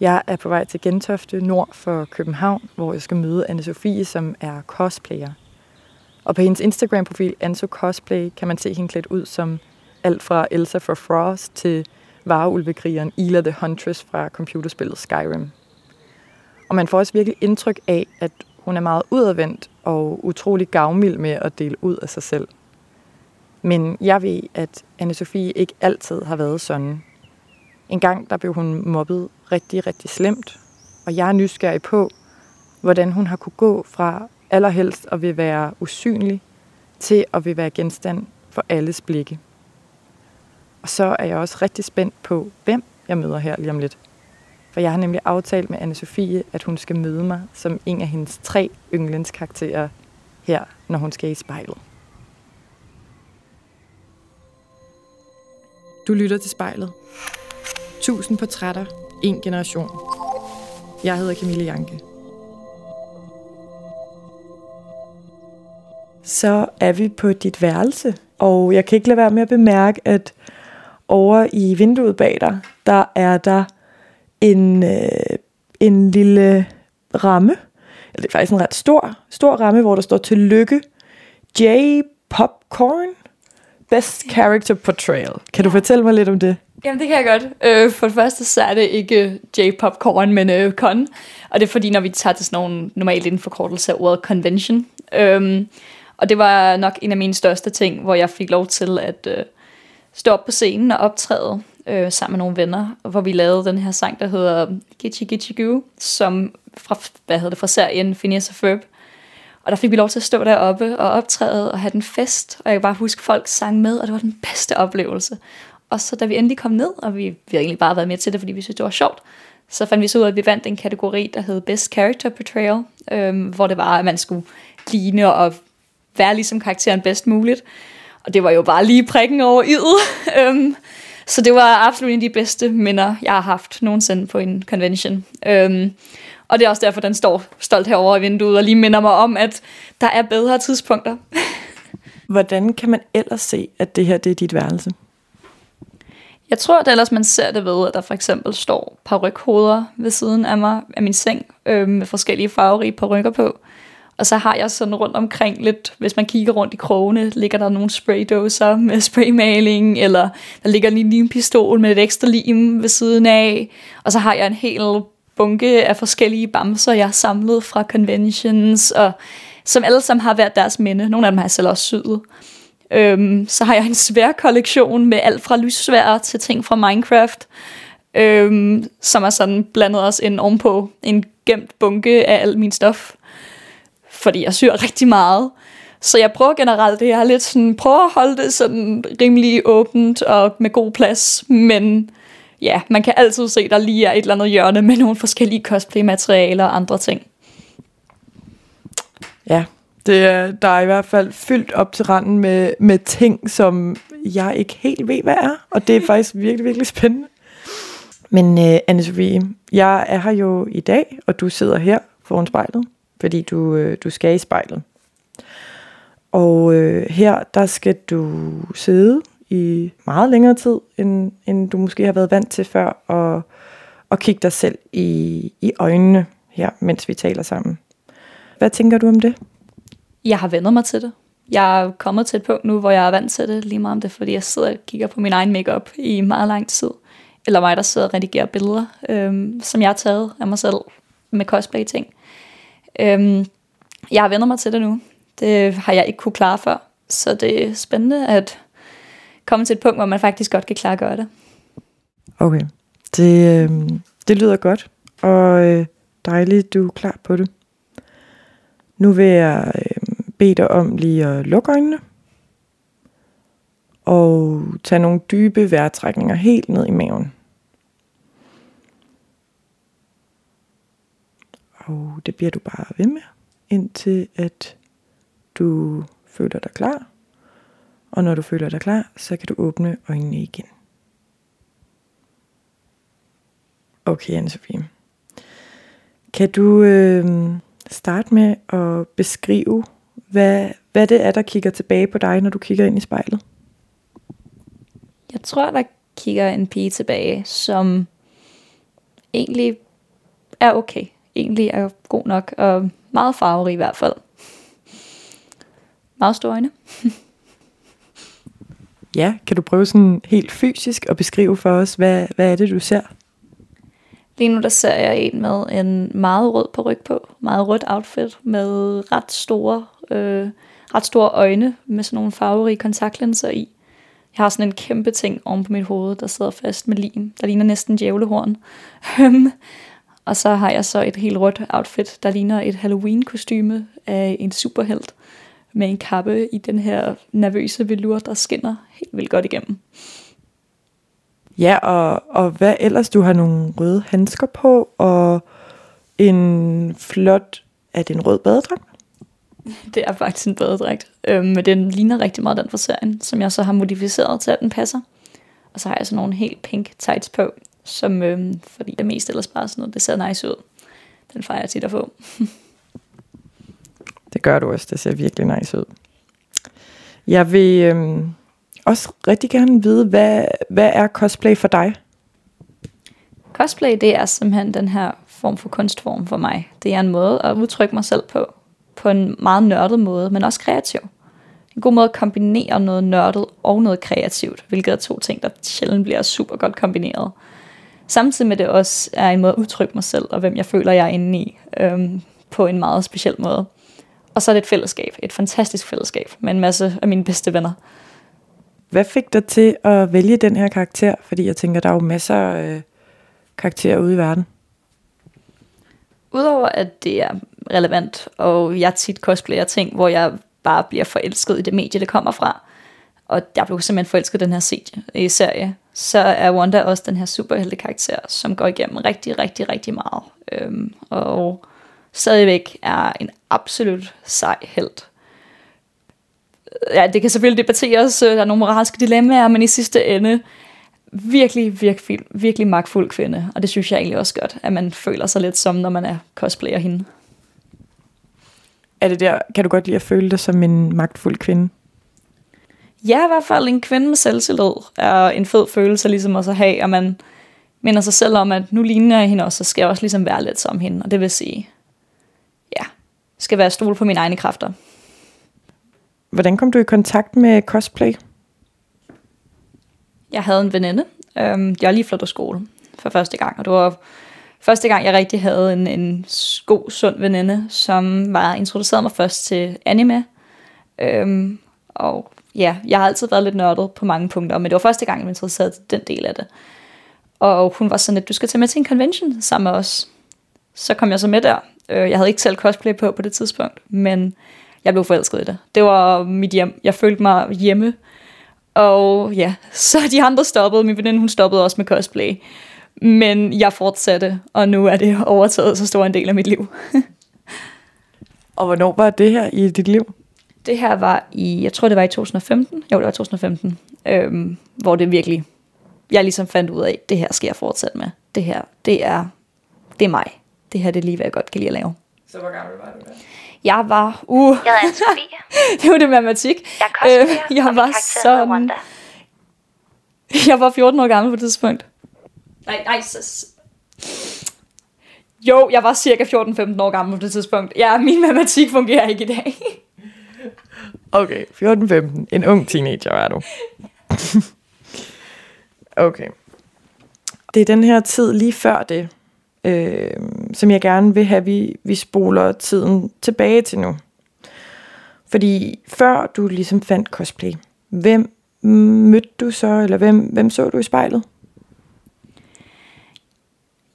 Jeg er på vej til Gentofte nord for København, hvor jeg skal møde anne Sofie, som er cosplayer. Og på hendes Instagram-profil, Anso Cosplay, kan man se hende klædt ud som alt fra Elsa fra Frost til vareulvekrigeren Ila the Huntress fra computerspillet Skyrim. Og man får også virkelig indtryk af, at hun er meget udadvendt og utrolig gavmild med at dele ud af sig selv. Men jeg ved, at anne Sofie ikke altid har været sådan. En gang der blev hun mobbet rigtig, rigtig slemt, og jeg er nysgerrig på, hvordan hun har kunne gå fra allerhelst at vil være usynlig til at vil være genstand for alles blikke. Og så er jeg også rigtig spændt på, hvem jeg møder her lige om lidt. For jeg har nemlig aftalt med anne Sofie, at hun skal møde mig som en af hendes tre yndlingskarakterer her, når hun skal i spejlet. Du lytter til spejlet. 1000 portrætter, en generation. Jeg hedder Camille Janke. Så er vi på dit værelse, og jeg kan ikke lade være med at bemærke, at over i vinduet bag dig, der er der en, øh, en lille ramme. Eller det er faktisk en ret stor, stor ramme, hvor der står Tillykke J. Popcorn Best Character Portrayal. Kan du fortælle mig lidt om det? Jamen, det kan jeg godt. Øh, for det første, så er det ikke J-Popcorn, men øh, con. Og det er fordi, når vi tager til sådan nogle normalt inden forkortelse af ordet convention. Øhm, og det var nok en af mine største ting, hvor jeg fik lov til at øh, stå op på scenen og optræde øh, sammen med nogle venner, hvor vi lavede den her sang, der hedder Gitchy Gitchy Goo, som fra, hvad hedder det, fra serien Phineas og Ferb. Og der fik vi lov til at stå deroppe og optræde og have den fest, og jeg kan bare huske, at folk sang med, og det var den bedste oplevelse. Og så da vi endelig kom ned, og vi, vi havde egentlig bare været med til det, fordi vi synes, det var sjovt, så fandt vi så ud af, at vi vandt en kategori, der hed Best Character Portrayal, øhm, hvor det var, at man skulle ligne og være ligesom karakteren bedst muligt. Og det var jo bare lige prikken over i'et. øhm, så det var absolut en af de bedste minder, jeg har haft nogensinde på en convention. Øhm, og det er også derfor, den står stolt herovre i vinduet og lige minder mig om, at der er bedre tidspunkter. Hvordan kan man ellers se, at det her det er dit værelse? Jeg tror, at ellers man ser det ved, at der for eksempel står parrykhoveder ved siden af mig, af min seng, øh, med forskellige farverige parrykker på. Og så har jeg sådan rundt omkring lidt, hvis man kigger rundt i krogene, ligger der nogle spraydåser med spraymaling, eller der ligger lige en pistol med et ekstra lim ved siden af. Og så har jeg en hel bunke af forskellige bamser, jeg har samlet fra conventions, og som alle sammen har været deres minde. Nogle af dem har jeg selv også syet. Øhm, så har jeg en svær kollektion med alt fra lyssvær til ting fra Minecraft, øhm, som er sådan blandet os ind ovenpå en gemt bunke af alt min stof. Fordi jeg syr rigtig meget. Så jeg prøver generelt det. Jeg har lidt sådan, prøver at holde det sådan rimelig åbent og med god plads. Men ja, man kan altid se, der lige er et eller andet hjørne med nogle forskellige cosplay-materialer og andre ting. Ja, det er, der er i hvert fald fyldt op til randen med, med ting, som jeg ikke helt ved, hvad er. Og det er faktisk virkelig, virkelig spændende. Men uh, Anne-Sophie, jeg er her jo i dag, og du sidder her foran spejlet, fordi du, øh, du skal i spejlet. Og uh, her, der skal du sidde i meget længere tid, end, end du måske har været vant til før, og, og kigge dig selv i, i øjnene her, mens vi taler sammen. Hvad tænker du om det? Jeg har vendt mig til det. Jeg er kommet til et punkt nu, hvor jeg er vant til det lige meget om det, fordi jeg sidder og kigger på min egen makeup i meget lang tid. Eller mig, der sidder og redigerer billeder, øhm, som jeg har taget af mig selv med cosplay-ting. Øhm, jeg har vendt mig til det nu. Det har jeg ikke kunne klare før. Så det er spændende at komme til et punkt, hvor man faktisk godt kan klare at gøre det. Okay. Det, øh, det lyder godt, og øh, dejligt, du er klar på det. Nu vil jeg øh, bede dig om lige at lukke øjnene. Og tage nogle dybe vejrtrækninger helt ned i maven. Og det bliver du bare ved med, indtil at du føler dig klar. Og når du føler dig klar, så kan du åbne øjnene igen. Okay, Anne-Sophie. Kan du øh, starte med at beskrive, hvad, hvad det er, der kigger tilbage på dig, når du kigger ind i spejlet? Jeg tror, der kigger en pige tilbage, som egentlig er okay. Egentlig er god nok, og meget farverig i hvert fald. Meget store øjne. ja, kan du prøve sådan helt fysisk at beskrive for os, hvad, hvad er det, du ser? Lige nu der ser jeg en med en meget rød på ryg på, meget rødt outfit med ret store, øh, ret store øjne med sådan nogle farverige kontaktlinser i. Jeg har sådan en kæmpe ting oven på mit hoved, der sidder fast med lim, der ligner næsten djævlehorn. Øhm, og så har jeg så et helt rødt outfit, der ligner et Halloween-kostyme af en superhelt med en kappe i den her nervøse velur, der skinner helt vildt godt igennem. Ja, og, og hvad ellers? Du har nogle røde handsker på, og en flot... Er det en rød badedragt? Det er faktisk en badedragt, øhm, men den ligner rigtig meget den fra serien, som jeg så har modificeret til, at den passer. Og så har jeg sådan nogle helt pink tights på, som, øhm, fordi det mest ellers bare sådan noget, det ser nice ud. Den fejrer jeg tit at få. det gør du også, det ser virkelig nice ud. Jeg vil øhm, også rigtig gerne vide, hvad, hvad er cosplay for dig? Cosplay, det er simpelthen den her form for kunstform for mig. Det er en måde at udtrykke mig selv på, på en meget nørdet måde, men også kreativ. En god måde at kombinere noget nørdet og noget kreativt, hvilket er to ting, der sjældent bliver super godt kombineret. Samtidig med det også er en måde at udtrykke mig selv, og hvem jeg føler, jeg er inde i, øhm, på en meget speciel måde. Og så er det et fællesskab, et fantastisk fællesskab, med en masse af mine bedste venner. Hvad fik dig til at vælge den her karakter? Fordi jeg tænker, der er jo masser af øh, karakterer ude i verden. Udover at det er relevant, og jeg tit cosplayer ting, hvor jeg bare bliver forelsket i det medie, det kommer fra, og jeg blev simpelthen forelsket i den her serie, så er Wanda også den her superhelte karakter, som går igennem rigtig, rigtig, rigtig meget. Øhm, og stadigvæk er en absolut sej held. Ja, det kan selvfølgelig debatteres, øh, der er nogle moralske dilemmaer, men i sidste ende, virkelig, virkelig, virkelig magtfuld kvinde. Og det synes jeg egentlig også godt, at man føler sig lidt som, når man er cosplayer hende. Er det der, kan du godt lide at føle dig som en magtfuld kvinde? Ja, i hvert fald en kvinde med selvtillid er en fed følelse ligesom også at have, og man minder sig selv om, at nu ligner jeg hende også, så skal jeg også ligesom være lidt som hende, og det vil sige, ja, skal være stol på mine egne kræfter. Hvordan kom du i kontakt med cosplay? Jeg havde en veninde. Øhm, jeg var lige flyttet skole for første gang, og det var første gang, jeg rigtig havde en, en god, sund veninde, som var introduceret mig først til anime. Øhm, og ja, jeg har altid været lidt nørdet på mange punkter, men det var første gang, jeg var interesseret i den del af det. Og hun var sådan, at du skal tage med til en convention sammen med os. Så kom jeg så med der. Øh, jeg havde ikke selv cosplay på på det tidspunkt, men jeg blev forelsket i det. Det var mit hjem. Jeg følte mig hjemme. Og ja, så de andre stoppede. Min veninde, hun stoppede også med cosplay. Men jeg fortsatte, og nu er det overtaget så stor en del af mit liv. og hvornår var det her i dit liv? Det her var i, jeg tror det var i 2015. Jo, det var 2015. Øhm, hvor det virkelig, jeg ligesom fandt ud af, det her skal jeg fortsætte med. Det her, det er, det er mig. Det her det er lige, hvad jeg godt kan lide at lave. Så hvor gammel var du da? Jeg var, uh, jeg er Sofie. det var det matematik. Jeg øh, jeg var sådan, jeg var 14 år gammel på det tidspunkt. Nej, nej, så, jo, jeg var cirka 14-15 år gammel på det tidspunkt. Ja, min matematik fungerer ikke i dag. okay, 14-15. En ung teenager er du. okay. Det er den her tid lige før det, øh, som jeg gerne vil have, vi, vi spoler tiden tilbage til nu. Fordi før du ligesom fandt cosplay, hvem mødte du så, eller hvem, hvem så du i spejlet?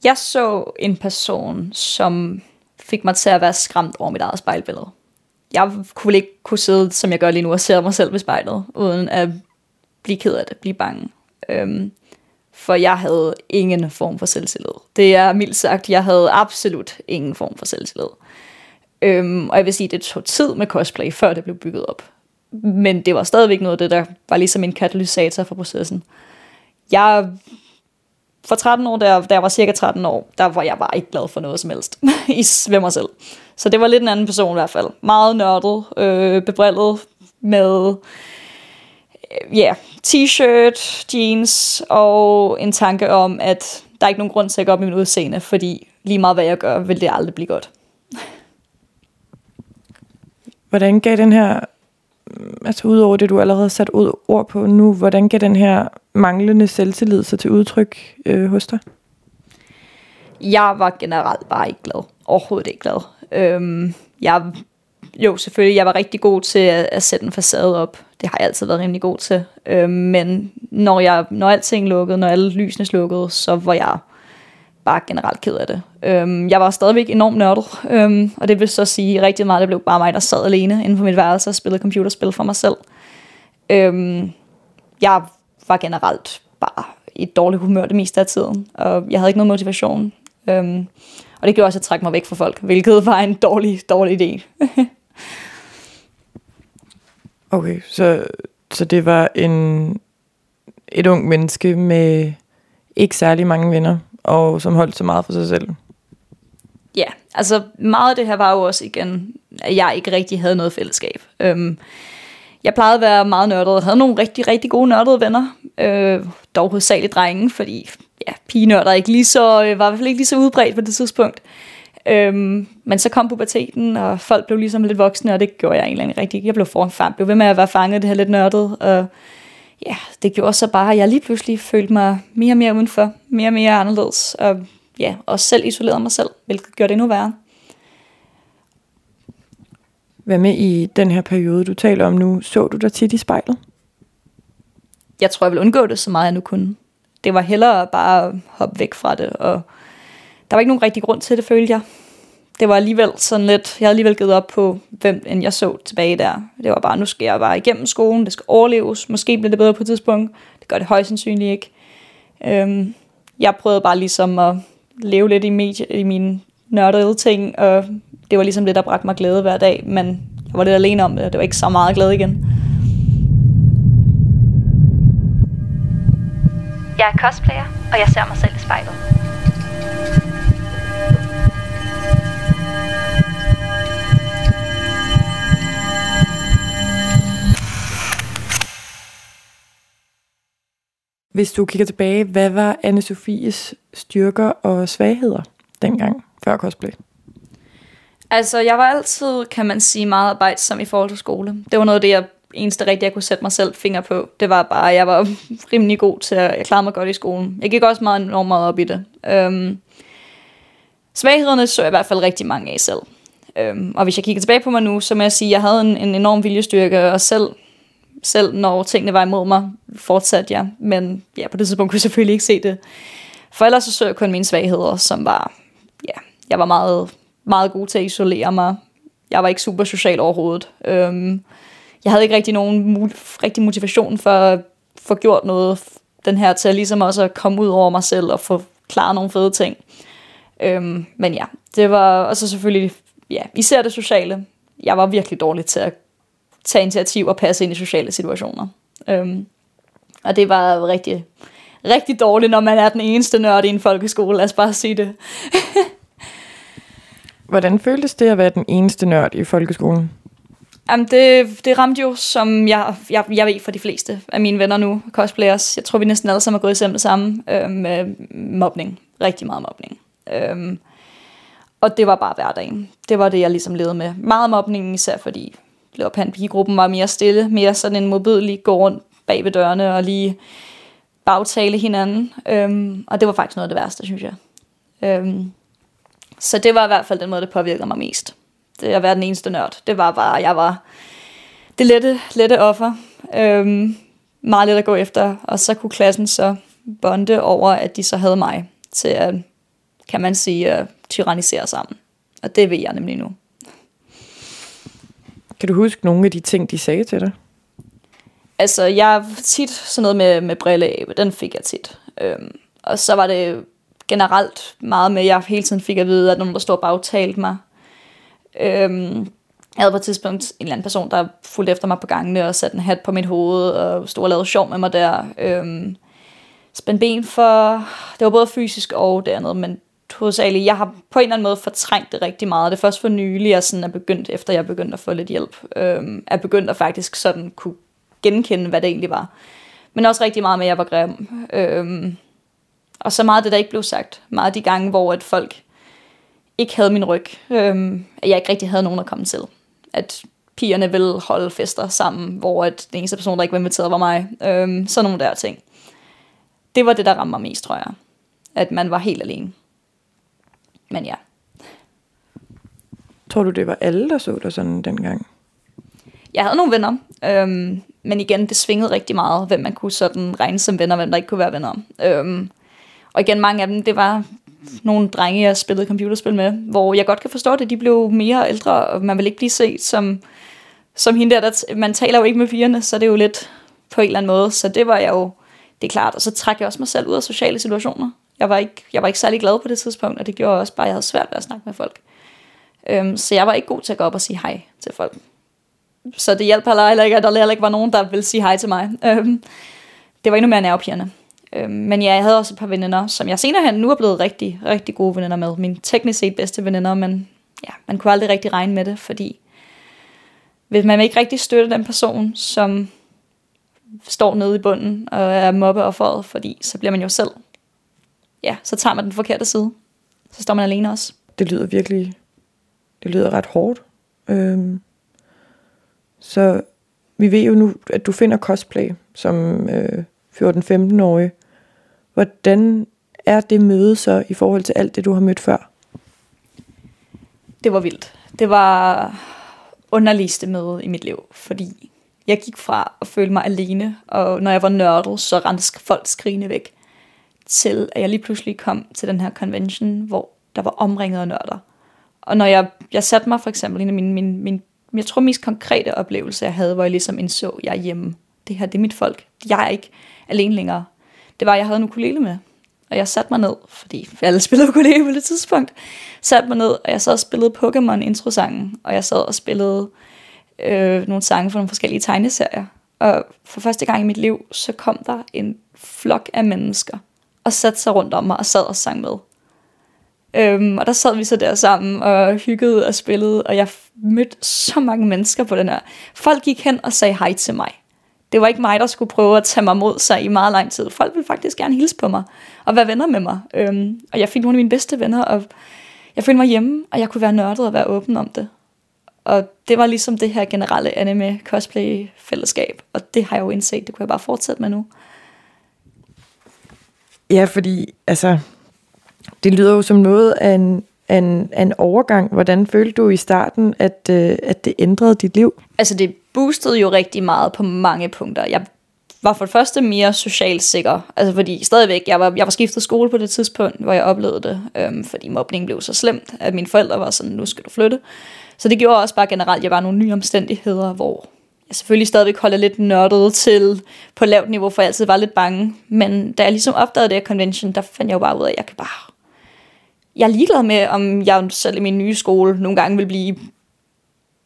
Jeg så en person, som fik mig til at være skræmt over mit eget spejlbillede. Jeg kunne ikke kunne sidde, som jeg gør lige nu, og se mig selv ved spejlet, uden at blive ked af det, blive bange. Øhm, for jeg havde ingen form for selvtillid. Det er mildt sagt, jeg havde absolut ingen form for selvtillid. Øhm, og jeg vil sige, det tog tid med cosplay, før det blev bygget op. Men det var stadigvæk noget af det, der var ligesom en katalysator for processen. Jeg for 13 år, der, der jeg var cirka 13 år, der var jeg bare ikke glad for noget som helst i ved mig selv. Så det var lidt en anden person i hvert fald. Meget nørdet, øh, bebrillet med øh, ja, yeah, t-shirt, jeans og en tanke om, at der er ikke nogen grund til at gå op i min udseende, fordi lige meget hvad jeg gør, vil det aldrig blive godt. Hvordan gav den her, altså udover det, du allerede har sat ud ord på nu, hvordan kan den her manglende selvtillid sig til udtryk øh, hos dig? Jeg var generelt bare ikke glad. Overhovedet ikke glad. Øhm, jeg, jo, selvfølgelig, jeg var rigtig god til at, at sætte en facade op. Det har jeg altid været rimelig god til. Øhm, men når, jeg, når alting lukkede, når alle lysene slukkede, så var jeg bare generelt ked af det. Øhm, jeg var stadigvæk enormt nørdet, øhm, og det vil så sige rigtig meget, det blev bare mig, der sad alene inden for mit værelse og spillede computerspil for mig selv. Øhm, jeg var generelt bare i et dårligt humør det meste af tiden, og jeg havde ikke noget motivation. Øhm, og det gjorde også, at jeg trak mig væk fra folk, hvilket var en dårlig, dårlig idé. okay, så, så det var en, et ung menneske med ikke særlig mange venner, og som holdt så meget for sig selv. Ja, altså meget af det her var jo også igen, at jeg ikke rigtig havde noget fællesskab. Øhm, jeg plejede at være meget nørdet, og havde nogle rigtig, rigtig gode nørdede venner. Øh, dog hovedsageligt drenge, fordi ja, pigenørder ikke lige så, øh, var i hvert fald ikke lige så udbredt på det tidspunkt. Øhm, men så kom puberteten, og folk blev ligesom lidt voksne, og det gjorde jeg egentlig rigtig Jeg blev, for, blev ved med at være fanget det her lidt nørdet, og ja, det gjorde så bare, at jeg lige pludselig følte mig mere og mere udenfor, mere og mere anderledes, og ja, også selv isolerede mig selv, hvilket gjorde det endnu værre. Hvad med i den her periode, du taler om nu? Så du dig tit i spejlet? Jeg tror, jeg vil undgå det så meget, jeg nu kunne. Det var hellere bare at hoppe væk fra det, og der var ikke nogen rigtig grund til det, følte jeg. Det var alligevel sådan lidt, jeg havde alligevel givet op på, hvem end jeg så tilbage der. Det var bare, nu skal jeg bare igennem skolen, det skal overleves, måske bliver det bedre på et tidspunkt. Det gør det højst sandsynligt ikke. Øhm, jeg prøvede bare ligesom at leve lidt i, medie, i mine nørdede ting, og det var ligesom det, der bragte mig glæde hver dag, men jeg var lidt alene om det, og det var ikke så meget glæde igen. Jeg er cosplayer, og jeg ser mig selv i spejlet. Hvis du kigger tilbage, hvad var anne Sofies styrker og svagheder dengang før cosplay? Altså, jeg var altid, kan man sige, meget arbejdsom i forhold til skole. Det var noget af det, jeg eneste rigtigt, jeg kunne sætte mig selv finger på. Det var bare, at jeg var rimelig god til at jeg klarede mig godt i skolen. Jeg gik også meget enormt meget op i det. Øhm, svaghederne så jeg i hvert fald rigtig mange af selv. Øhm, og hvis jeg kigger tilbage på mig nu, så må jeg sige, at jeg havde en, en enorm viljestyrke, og selv, selv når tingene var imod mig, fortsatte jeg. Men ja, på det tidspunkt kunne jeg selvfølgelig ikke se det. For ellers så så jeg kun mine svagheder, som var, ja, jeg var meget, meget god til at isolere mig. Jeg var ikke super social overhovedet. Øhm, jeg havde ikke rigtig nogen rigtig motivation for at få gjort noget den her til ligesom også at komme ud over mig selv og få klaret nogle fede ting. Øhm, men ja, det var også selvfølgelig, ja, især det sociale. Jeg var virkelig dårlig til at tage initiativ og passe ind i sociale situationer. Øhm, og det var rigtig, rigtig dårligt, når man er den eneste nørd i en folkeskole, lad os bare sige det. Hvordan føltes det at være den eneste nørd i folkeskolen? Jamen, det, det ramte jo, som jeg, jeg, jeg ved for de fleste af mine venner nu, cosplayers. Jeg tror, vi næsten alle sammen har gået i det samme øh, med mobning. Rigtig meget mobning. Øh, og det var bare hverdagen. Det var det, jeg ligesom levede med. Meget mobning, især fordi Leopan pigegruppen var mere stille, mere sådan en modbydelig, gå rundt bag ved dørene og lige bagtale hinanden. Øhm, og det var faktisk noget af det værste, synes jeg. Øhm, så det var i hvert fald den måde, det påvirkede mig mest det at være den eneste nørd. Det var bare, jeg var det lette, lette offer. Øhm, meget let at gå efter, og så kunne klassen så bonde over, at de så havde mig til at, kan man sige, at tyrannisere sammen. Og det vil jeg nemlig nu. Kan du huske nogle af de ting, de sagde til dig? Altså, jeg tit sådan noget med, med brilleabe, den fik jeg tit. Øhm, og så var det generelt meget med, at jeg hele tiden fik at vide, at nogen, der stod og bagtalte mig, Øhm, jeg havde på et tidspunkt en eller anden person, der fulgte efter mig på gangene og satte en hat på mit hoved og stod og lavede sjov med mig der. Øhm, spændt ben for... Det var både fysisk og det andet, men hovedsageligt, jeg har på en eller anden måde fortrængt det rigtig meget. Det er først for nylig, jeg sådan er begyndt, efter jeg begyndt at få lidt hjælp, øh, er begyndt at faktisk sådan kunne genkende, hvad det egentlig var. Men også rigtig meget med, at jeg var grim. Øh, og så meget det, der ikke blev sagt. Meget de gange, hvor at folk ikke havde min ryg. Øh, at jeg ikke rigtig havde nogen at komme til. At pigerne ville holde fester sammen, hvor at den eneste person, der ikke var inviteret, var mig. Øh, sådan nogle der ting. Det var det, der ramte mig mest, tror jeg. At man var helt alene. Men ja. Tror du, det var alle, der så dig sådan dengang? Jeg havde nogle venner, øhm, men igen, det svingede rigtig meget, hvem man kunne sådan regne som venner, hvem der ikke kunne være venner. Øhm, og igen, mange af dem, det var nogle drenge, jeg spillede computerspil med, hvor jeg godt kan forstå det, de blev mere ældre, og man vil ikke blive set som, som hende der, der man taler jo ikke med pigerne, så det er jo lidt på en eller anden måde, så det var jeg jo, det er klart, og så trak jeg også mig selv ud af sociale situationer. Jeg var ikke, jeg var ikke særlig glad på det tidspunkt, og det gjorde også bare, at jeg havde svært ved at snakke med folk. Øhm, så jeg var ikke god til at gå op og sige hej til folk. Så det hjalp heller ikke, at der heller ikke var nogen, der ville sige hej til mig. Øhm, det var endnu mere nervepirrende. Øhm, men ja, jeg havde også et par veninder, som jeg senere hen nu er blevet rigtig, rigtig gode veninder med. Min teknisk set bedste veninder, men ja, man kunne aldrig rigtig regne med det, fordi hvis man ikke rigtig støtte den person, som står nede i bunden og er mobbeofferet, fordi så bliver man jo selv, ja, så tager man den forkerte side. Så står man alene også. Det lyder virkelig, det lyder ret hårdt. Øhm, så vi ved jo nu, at du finder cosplay som øh, 14-15-årig. Hvordan er det møde så i forhold til alt det, du har mødt før? Det var vildt. Det var underligste møde i mit liv, fordi jeg gik fra at føle mig alene, og når jeg var nørdet, så rendte folk skrigende væk, til at jeg lige pludselig kom til den her convention, hvor der var omringet af nørder. Og når jeg, jeg satte mig for eksempel, en af mine, mine, mine jeg tror mest konkrete oplevelse, jeg havde, hvor jeg ligesom indså, at jeg er hjemme. Det her, det er mit folk. Jeg er ikke alene længere. Det var, at jeg havde en ukulele med. Og jeg satte mig ned, fordi alle spillede ukulele på det tidspunkt. Satte mig ned, og jeg sad og spillede Pokémon introsangen. Og jeg sad og spillede øh, nogle sange fra nogle forskellige tegneserier. Og for første gang i mit liv, så kom der en flok af mennesker og satte sig rundt om mig og sad og sang med. Øhm, og der sad vi så der sammen og hyggede og spillede, og jeg mødte så mange mennesker på den her. Folk gik hen og sagde hej til mig. Det var ikke mig, der skulle prøve at tage mig mod sig i meget lang tid. Folk ville faktisk gerne hilse på mig og være venner med mig. Øhm, og jeg fik nogle af mine bedste venner, og jeg følte mig hjemme, og jeg kunne være nørdet og være åben om det. Og det var ligesom det her generelle anime cosplay fællesskab, og det har jeg jo indset, det kunne jeg bare fortsætte med nu. Ja, fordi altså, det lyder jo som noget af en, af en, af en overgang. Hvordan følte du i starten, at, øh, at det ændrede dit liv? Altså det boostede jo rigtig meget på mange punkter. Jeg var for det første mere socialt sikker. Altså fordi stadigvæk, jeg var, jeg var skiftet skole på det tidspunkt, hvor jeg oplevede det. Øhm, fordi mobning blev så slemt, at mine forældre var sådan, nu skal du flytte. Så det gjorde også bare generelt, at jeg var nogle nye omstændigheder, hvor jeg selvfølgelig stadigvæk holder lidt nørdet til på lavt niveau, for jeg altid var lidt bange. Men da jeg ligesom opdagede det her convention, der fandt jeg jo bare ud af, at jeg kan bare jeg er ligeglad med, om jeg selv i min nye skole nogle gange vil blive,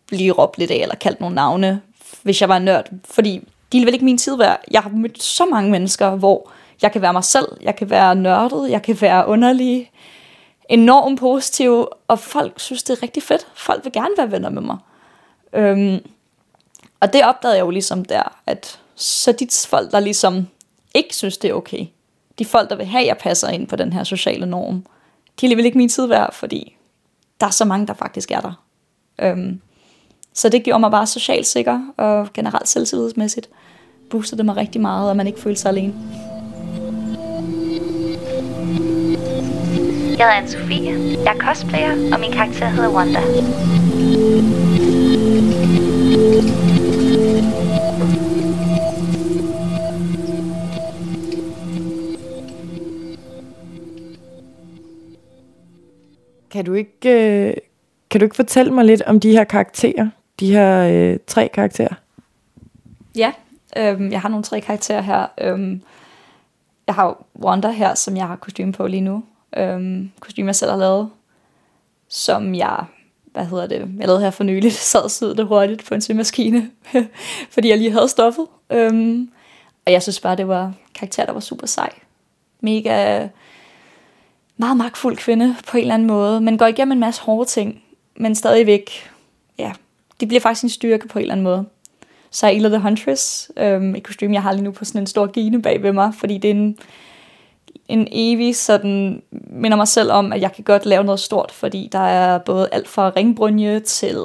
blive råbt lidt af, eller kaldt nogle navne, hvis jeg var nørd. Fordi de vil ikke min tid værd. Jeg har mødt så mange mennesker, hvor jeg kan være mig selv, jeg kan være nørdet, jeg kan være underlig, enormt positiv, og folk synes, det er rigtig fedt. Folk vil gerne være venner med mig. Øhm, og det opdagede jeg jo ligesom der, at så de folk, der ligesom ikke synes, det er okay, de folk, der vil have, at jeg passer ind på den her sociale norm, de er alligevel ikke min tid værd, fordi der er så mange, der faktisk er der. Øhm, så det gjorde mig bare socialt sikker, og generelt selvtillidsmæssigt boostede det mig rigtig meget, at man ikke følte sig alene. Jeg hedder Anne-Sophie, jeg er cosplayer, og min karakter hedder Wanda. Kan du ikke, øh, kan du ikke fortælle mig lidt om de her karakterer? De her øh, tre karakterer? Ja, øhm, jeg har nogle tre karakterer her. Øhm, jeg har Wanda her, som jeg har kostume på lige nu. Øhm, kostume, jeg selv har lavet. Som jeg, hvad hedder det, jeg lavede her for nyligt, sad og syede det hurtigt på en symaskine, fordi jeg lige havde stoffet. Øhm, og jeg synes bare, det var karakter, der var super sej. Mega meget magtfuld kvinde på en eller anden måde, men går igennem en masse hårde ting, men stadigvæk, ja, det bliver faktisk en styrke på en eller anden måde. Så Ila the Huntress, øhm, et kostume, jeg har lige nu på sådan en stor gine bag ved mig, fordi det er en en evig sådan, minder mig selv om, at jeg kan godt lave noget stort, fordi der er både alt fra ringbrunje til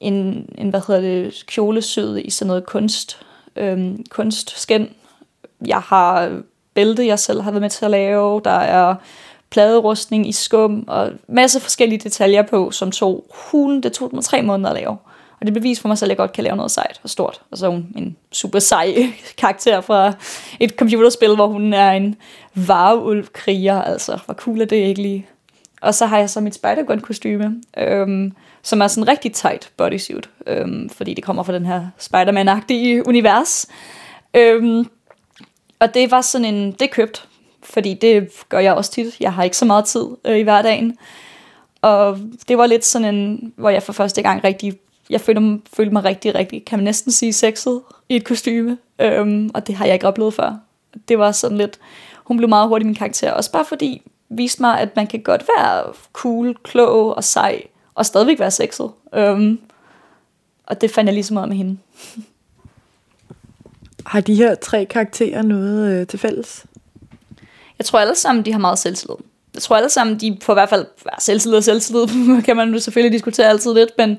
en, en hvad hedder det, kjolesød i sådan noget kunst, øhm, kunstskin. Jeg har bælte, jeg selv har været med til at lave. Der er pladerustning i skum og masse forskellige detaljer på, som tog hulen. Det tog mig tre måneder at lave. Og det bevis for mig selv, at jeg godt kan lave noget sejt og stort. Og så er hun en super sej karakter fra et computerspil, hvor hun er en varulv-kriger. Altså, hvor cool er det ikke lige? Og så har jeg så mit spider kostume øhm, som er sådan en rigtig tight bodysuit, øhm, fordi det kommer fra den her Spider-Man-agtige univers. Øhm, og det var sådan en, det købt, fordi det gør jeg også tit. Jeg har ikke så meget tid øh, i hverdagen. Og det var lidt sådan en, hvor jeg for første gang rigtig jeg følte, følte mig rigtig, rigtig, kan man næsten sige, sexet i et kostyme. Øhm, og det har jeg ikke oplevet før. Det var sådan lidt, hun blev meget hurtigt min karakter. Også bare fordi, viste mig, at man kan godt være cool, klog og sej, og stadigvæk være sexet. Øhm, og det fandt jeg ligesom meget med hende. Har de her tre karakterer noget øh, til fælles? Jeg tror alle sammen, de har meget selvtillid. Jeg tror alle sammen, de på i hvert fald selvtillid og selvtillid, kan man jo selvfølgelig diskutere altid lidt, men de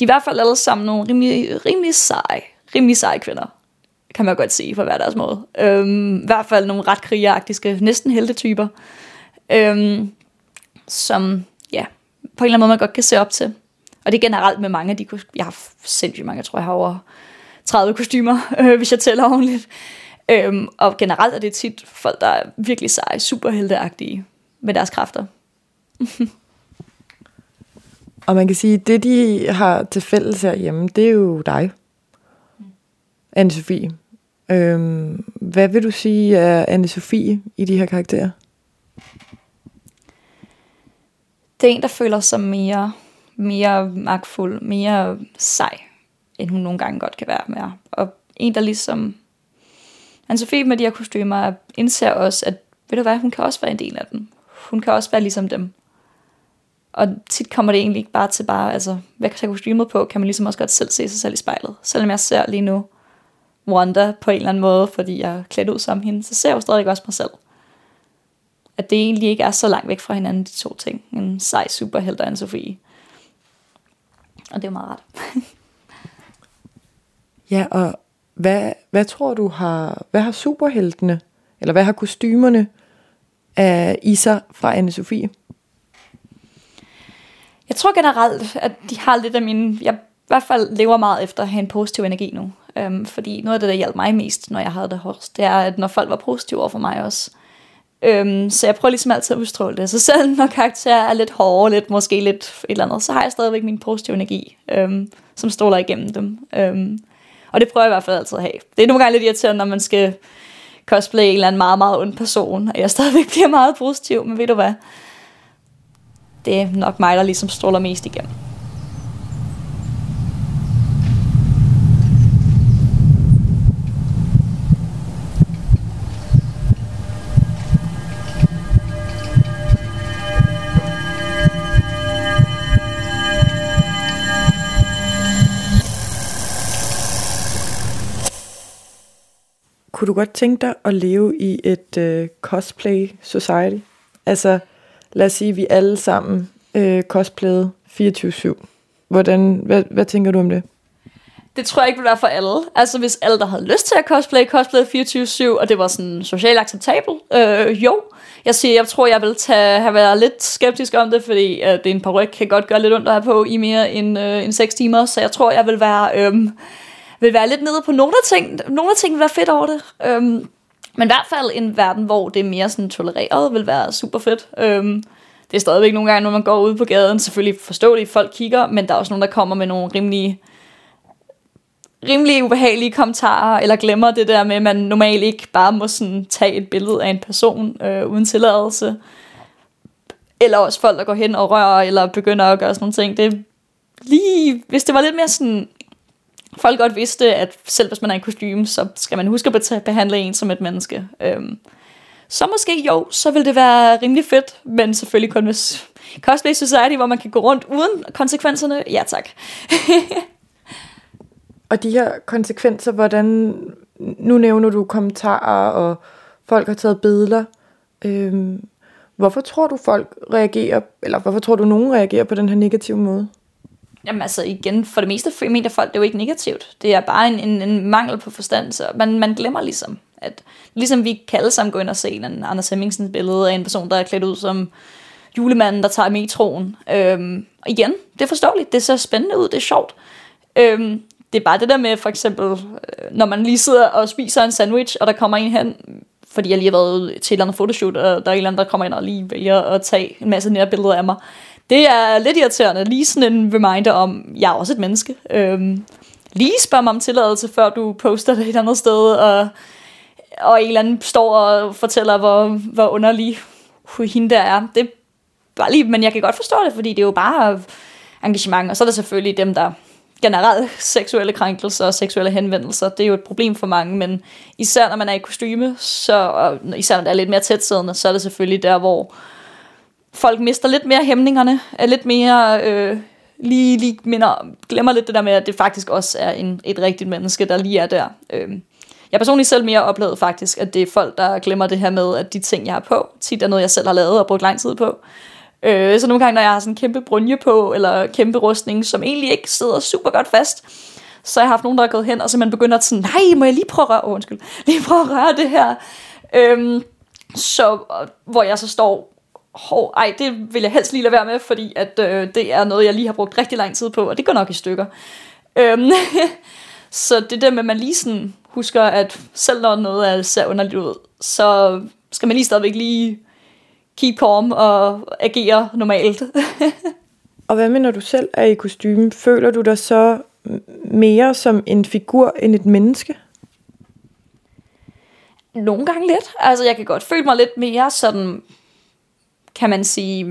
er i hvert fald alle sammen nogle rimelig, rimelig seje, rimelig seje kvinder, kan man godt sige, for hver deres måde. Øhm, I hvert fald nogle ret krigeragtiske, næsten heltetyper, øhm, som ja, på en eller anden måde man godt kan se op til. Og det er generelt med mange af de Jeg har sindssygt mange, jeg tror jeg har over 30 kostymer, øh, hvis jeg tæller ordentligt. Øhm, og generelt er det tit folk, der er virkelig seje, superhelteagtige med deres kræfter. Og man kan sige, at det, de har til fælles herhjemme, det er jo dig, anne Sofie. Øhm, hvad vil du sige er anne Sofie i de her karakterer? Det er en, der føler sig mere, mere magtfuld, mere sej, end hun nogle gange godt kan være med. Og en, der ligesom... Anne-Sophie med de her kostymer indser også, at ved du hvad, hun kan også være en del af dem. Hun kan også være ligesom dem. Og tit kommer det egentlig ikke bare til bare, altså, hvad kan jeg kostymet på, kan man ligesom også godt selv se sig selv i spejlet. Selvom jeg ser lige nu Wanda på en eller anden måde, fordi jeg er klædt ud som hende, så ser jeg jo stadig også mig selv. At det egentlig ikke er så langt væk fra hinanden, de to ting. En sej superhelt og en Sofie. Og det er jo meget rart. ja, og hvad, hvad tror du har, hvad har superheltene, eller hvad har kostymerne af i sig fra anne Sofie? Jeg tror generelt, at de har lidt af min... Jeg i hvert fald lever meget efter at have en positiv energi nu. Øhm, fordi noget af det, der hjalp mig mest, når jeg havde det hårdest, det er, at når folk var positive over for mig også. Øhm, så jeg prøver ligesom altid at udstråle det. Så selv når karakterer er lidt hårde, lidt, måske lidt et eller andet, så har jeg stadigvæk min positive energi, øhm, som stråler igennem dem. Øhm, og det prøver jeg i hvert fald altid at have. Det er nogle gange lidt irriterende, når man skal cosplay en eller anden meget, meget ond person, og jeg stadigvæk bliver meget positiv, men ved du hvad? det er nok mig, der ligesom stråler mest igennem. Kunne du godt tænke dig at leve i et øh, cosplay society? Altså, lad os sige, at vi alle sammen øh, cosplayede 24-7. Hvordan, hvad, hvad tænker du om det? Det tror jeg ikke vil være for alle. Altså hvis alle, der havde lyst til at cosplay, cosplay 24-7, og det var sådan socialt acceptabelt, øh, jo. Jeg siger, jeg tror, jeg vil tage, have været lidt skeptisk om det, fordi øh, det er en par kan godt gøre lidt ondt at have på i mere end, øh, end 6 timer, så jeg tror, jeg vil være, øh, vil være lidt nede på nogle af ting. Nogle af ting vil være fedt over det. Øhm, men i hvert fald en verden, hvor det er mere sådan tolereret, vil være super fedt. Øhm, det er stadigvæk nogle gange, når man går ud på gaden, selvfølgelig forståeligt, folk kigger, men der er også nogen, der kommer med nogle rimelige rimelig ubehagelige kommentarer, eller glemmer det der med, at man normalt ikke bare må sådan tage et billede af en person øh, uden tilladelse. Eller også folk, der går hen og rører, eller begynder at gøre sådan nogle ting. Det er lige, hvis det var lidt mere sådan folk godt vidste, at selv hvis man er i kostume, så skal man huske at behandle en som et menneske. Øhm, så måske jo, så vil det være rimelig fedt, men selvfølgelig kun hvis Cosplay Society, hvor man kan gå rundt uden konsekvenserne. Ja tak. og de her konsekvenser, hvordan, nu nævner du kommentarer, og folk har taget billeder. Øhm, hvorfor tror du folk reagerer, eller hvorfor tror du nogen reagerer på den her negative måde? Jamen altså igen, for det meste mener folk, det er jo ikke negativt. Det er bare en, en, en mangel på forstand, så man, man glemmer ligesom, at ligesom vi kan alle sammen gå ind og se en Anders Hemmingsens billede af en person, der er klædt ud som julemanden, der tager metroen. Øhm, og igen, det er forståeligt, det ser spændende ud, det er sjovt. Øhm, det er bare det der med, for eksempel, øh, når man lige sidder og spiser en sandwich, og der kommer en hen, fordi jeg lige har været til et eller andet fotoshoot, og der er en eller anden, der kommer ind og lige vælger at tage en masse nære billeder af mig. Det er lidt irriterende. Lige sådan en reminder om, jeg er også et menneske. Øhm, lige spørg mig om tilladelse, før du poster det et andet sted, og, og en eller anden står og fortæller, hvor, hvor underlig hende der er. Det er bare lige, men jeg kan godt forstå det, fordi det er jo bare engagement. Og så er der selvfølgelig dem, der generelt seksuelle krænkelser og seksuelle henvendelser, det er jo et problem for mange, men især når man er i kostyme, så, og især når det er lidt mere tætsiddende, så er det selvfølgelig der, hvor folk mister lidt mere hæmningerne, er lidt mere, øh, lige, lige minder, glemmer lidt det der med, at det faktisk også er en, et rigtigt menneske, der lige er der. Øh. Jeg personligt selv mere oplevet faktisk, at det er folk, der glemmer det her med, at de ting, jeg har på, tit er noget, jeg selv har lavet og brugt lang tid på. Øh, så nogle gange, når jeg har sådan en kæmpe brunje på, eller kæmpe rustning, som egentlig ikke sidder super godt fast, så har jeg haft nogen, der er gået hen, og simpelthen begynder at sådan, nej, må jeg lige prøve at røre, oh, undskyld, lige prøve at røre det her. Øhm, så, hvor jeg så står, hov, ej, det vil jeg helst lige lade være med, fordi at, øh, det er noget, jeg lige har brugt rigtig lang tid på, og det går nok i stykker. Øhm, så det der med, at man lige sådan husker, at selv når noget er, ser underligt ud, så skal man lige stadigvæk lige keep calm og agere normalt. og hvad med, når du selv er i kostume? Føler du dig så mere som en figur end et menneske? Nogle gange lidt. Altså, jeg kan godt føle mig lidt mere sådan, kan man sige...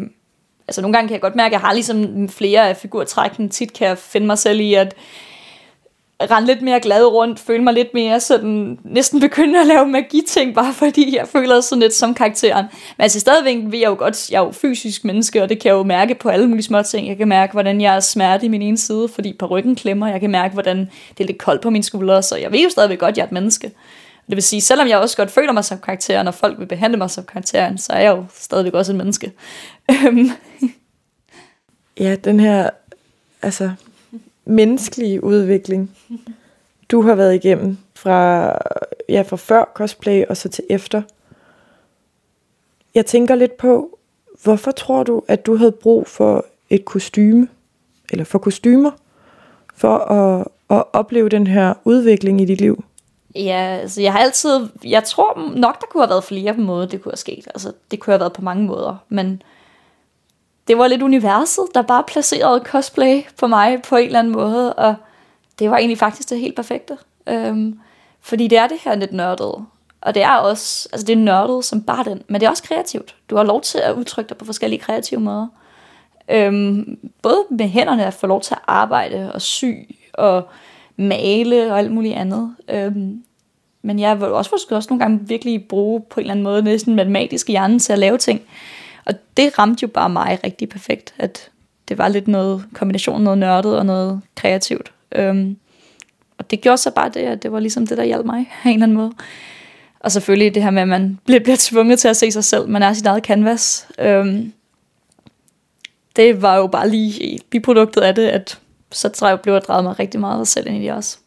Altså, nogle gange kan jeg godt mærke, at jeg har ligesom flere af figurtrækken. Tit kan jeg finde mig selv i, at rende lidt mere glad rundt, føle mig lidt mere sådan, næsten begynde at lave magi-ting, bare fordi jeg føler sådan lidt som karakteren. Men altså stadigvæk ved jeg jo godt, jeg er jo fysisk menneske, og det kan jeg jo mærke på alle mulige små ting. Jeg kan mærke, hvordan jeg er smerte i min ene side, fordi på ryggen klemmer. Jeg kan mærke, hvordan det er lidt koldt på mine skuldre, så jeg ved jo stadigvæk godt, at jeg er et menneske. Det vil sige, selvom jeg også godt føler mig som karakteren, og folk vil behandle mig som karakteren, så er jeg jo stadigvæk også et menneske. Øhm. ja, den her, altså, menneskelige udvikling, du har været igennem fra, ja, fra før cosplay og så til efter. Jeg tænker lidt på, hvorfor tror du, at du havde brug for et kostyme, eller for kostymer, for at, at opleve den her udvikling i dit liv? Ja, altså jeg har altid, jeg tror nok, der kunne have været flere på måder, det kunne have sket. Altså det kunne have været på mange måder, men det var lidt universet, der bare placerede cosplay på mig på en eller anden måde, og det var egentlig faktisk det helt perfekte. Øhm, fordi det er det her lidt nørdet, og det er også, altså det er nørdet som bare den, men det er også kreativt. Du har lov til at udtrykke dig på forskellige kreative måder. Øhm, både med hænderne at få lov til at arbejde og sy og male og alt muligt andet. Øhm, men jeg vil også måske også nogle gange virkelig bruge på en eller anden måde næsten matematisk hjerne til at lave ting. Og det ramte jo bare mig rigtig perfekt, at det var lidt noget kombination, noget nørdet og noget kreativt. Øhm, og det gjorde så bare det, at det var ligesom det, der hjalp mig på en eller anden måde. Og selvfølgelig det her med, at man bliver, bliver tvunget til at se sig selv. Man er sit eget canvas. Øhm, det var jo bare lige biproduktet af det, at så blev jeg drejet mig rigtig meget selv ind i det også.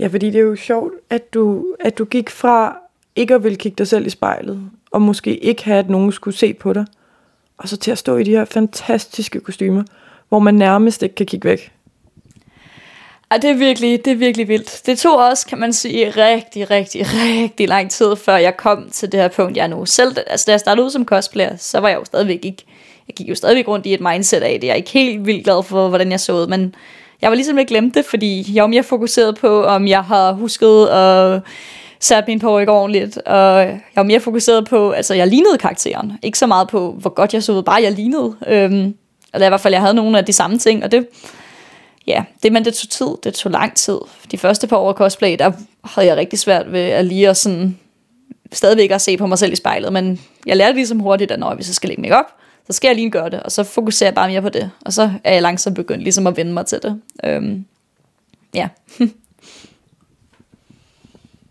Ja, fordi det er jo sjovt, at du, at du gik fra ikke at ville kigge dig selv i spejlet, og måske ikke have, at nogen skulle se på dig, og så til at stå i de her fantastiske kostymer, hvor man nærmest ikke kan kigge væk. Ja, det er virkelig, det er virkelig vildt. Det tog også, kan man sige, rigtig, rigtig, rigtig lang tid, før jeg kom til det her punkt, jeg er nu. Selv, altså da jeg startede ud som cosplayer, så var jeg jo stadigvæk ikke, jeg gik jo stadigvæk rundt i et mindset af det. Jeg er ikke helt vildt glad for, hvordan jeg så ud, men jeg var ligesom ikke glemt det, fordi jeg var mere fokuseret på, om jeg har husket at satte min på ikke ordentligt, og jeg var mere fokuseret på, altså jeg lignede karakteren, ikke så meget på, hvor godt jeg så ud, bare jeg lignede. Øhm, eller i hvert fald, jeg havde nogle af de samme ting, og det, ja, det, men det tog tid, det tog lang tid. De første par år cosplay, der havde jeg rigtig svært ved at lige at sådan, stadigvæk at se på mig selv i spejlet, men jeg lærte ligesom hurtigt, at når vi så skal lægge mig op, så skal jeg lige gøre det, og så fokuserer jeg bare mere på det, og så er jeg langsomt begyndt ligesom at vende mig til det. Øhm, ja.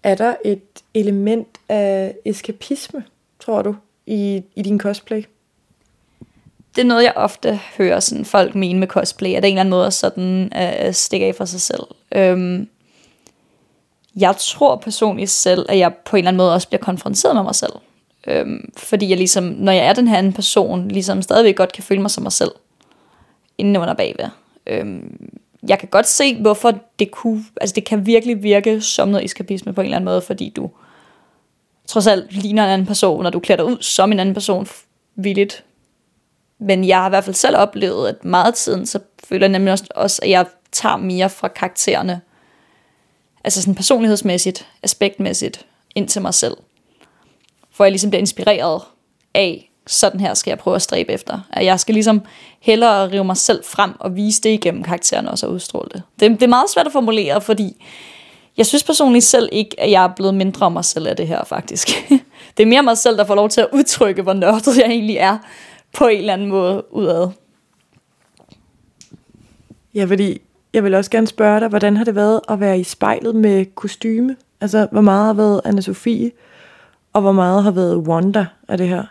er der et element af eskapisme, tror du, i, i din cosplay? Det er noget, jeg ofte hører sådan, folk mene med cosplay, at det er en eller anden måde at sådan, uh, stikke af for sig selv. Um, jeg tror personligt selv, at jeg på en eller anden måde også bliver konfronteret med mig selv. Øhm, fordi jeg ligesom, når jeg er den her anden person, ligesom stadigvæk godt kan føle mig som mig selv. Inden under bagved. Øhm, jeg kan godt se, hvorfor det kunne, altså det kan virkelig virke som noget eskapisme på en eller anden måde, fordi du trods alt ligner en anden person, når du klæder dig ud som en anden person villigt. Men jeg har i hvert fald selv oplevet, at meget tiden, så føler jeg nemlig også, at jeg tager mere fra karaktererne, altså sådan personlighedsmæssigt, aspektmæssigt, ind til mig selv hvor jeg ligesom bliver inspireret af, sådan her skal jeg prøve at stræbe efter. At jeg skal ligesom hellere rive mig selv frem og vise det igennem karakteren også og udstråle det. det. Det er meget svært at formulere, fordi jeg synes personligt selv ikke, at jeg er blevet mindre om mig selv af det her, faktisk. det er mere mig selv, der får lov til at udtrykke, hvor nørdet jeg egentlig er, på en eller anden måde udad. Ja, fordi jeg vil også gerne spørge dig, hvordan har det været at være i spejlet med kostyme? Altså, hvor meget har været anna Sofie, og hvor meget har været Wanda af det her?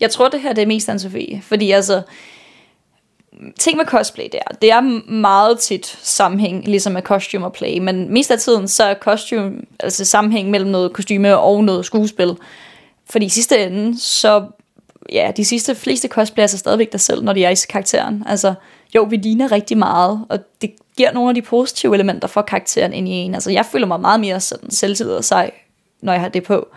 Jeg tror, det her det er mest anne Sofie, fordi altså, ting med cosplay der, det er meget tit sammenhæng, ligesom med costume og play, men mest af tiden, så er costume, altså sammenhæng mellem noget kostyme og noget skuespil. Fordi i sidste ende, så ja, de sidste fleste cosplayers er stadigvæk der selv, når de er i karakteren. Altså, jo, vi ligner rigtig meget, og det giver nogle af de positive elementer for karakteren ind i en. Altså, jeg føler mig meget mere sådan selvtillid og sej, når jeg har det på.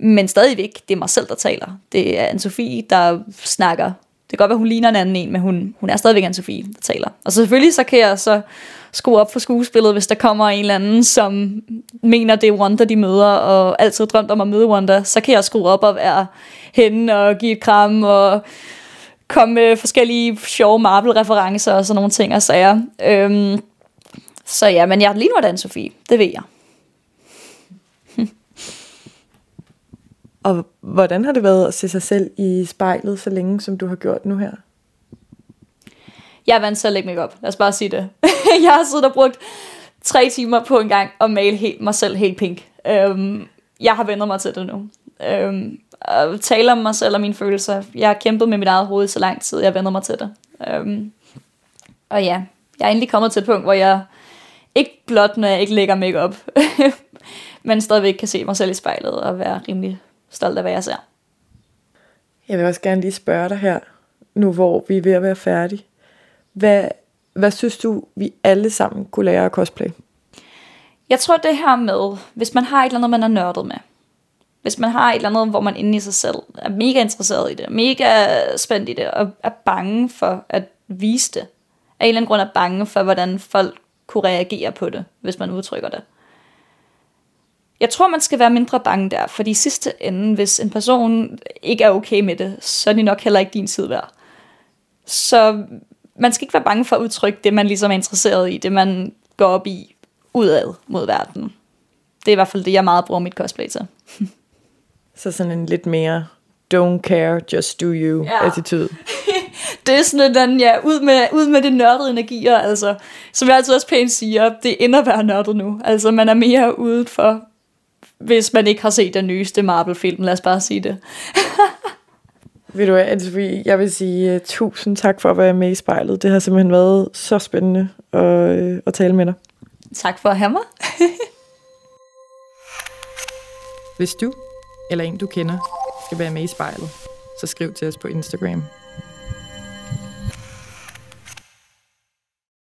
Men stadigvæk, det er mig selv, der taler. Det er Anne-Sophie, der snakker det kan godt være, hun ligner en anden en, men hun, hun er stadigvæk anne Sofie der taler. Og så selvfølgelig så kan jeg så skrue op for skuespillet, hvis der kommer en eller anden, som mener, det er Wanda, de møder, og altid drømt om at møde Wanda, så kan jeg skrue op og være hende og give et kram og komme med forskellige sjove Marvel-referencer og sådan nogle ting og sager. Øhm, så ja, men jeg ligner den Sofie, det ved jeg. Og hvordan har det været at se sig selv i spejlet så længe, som du har gjort nu her? Jeg er vant til at lægge mig op. Lad os bare sige det. jeg har siddet og brugt tre timer på en gang at male helt, mig selv helt pink. Øhm, jeg har vendt mig til det nu. Øhm, at tale om mig selv og mine følelser. Jeg har kæmpet med mit eget hoved så lang tid, jeg vender mig til det. Øhm, og ja, jeg er endelig kommet til et punkt, hvor jeg ikke blot, når jeg ikke lægger makeup, men stadigvæk kan se mig selv i spejlet og være rimelig stolt af, hvad jeg ser. Jeg vil også gerne lige spørge dig her, nu hvor vi er ved at være færdige. Hvad, hvad synes du, vi alle sammen kunne lære af cosplay? Jeg tror det her med, hvis man har et eller andet, man er nørdet med. Hvis man har et eller andet, hvor man inde i sig selv er mega interesseret i det, mega spændt i det, og er bange for at vise det. Af en eller anden grund er bange for, hvordan folk kunne reagere på det, hvis man udtrykker det. Jeg tror, man skal være mindre bange der, fordi i sidste ende, hvis en person ikke er okay med det, så er det nok heller ikke din tid værd. Så man skal ikke være bange for at udtrykke det, man ligesom er interesseret i, det man går op i udad mod verden. Det er i hvert fald det, jeg meget bruger mit cosplay til. så sådan en lidt mere don't care, just do you ja. attitude. det er sådan en, ja, ud med, ud med det nørdede energier, altså. Som jeg altid også pænt siger, det ender at være nørdet nu. Altså, man er mere ude for hvis man ikke har set den nyeste Marvel-film. Lad os bare sige det. Ved du hvad, jeg vil sige uh, tusind tak for at være med i spejlet. Det har simpelthen været så spændende at, uh, at tale med dig. Tak for at have mig. Hvis du eller en, du kender, skal være med i spejlet, så skriv til os på Instagram.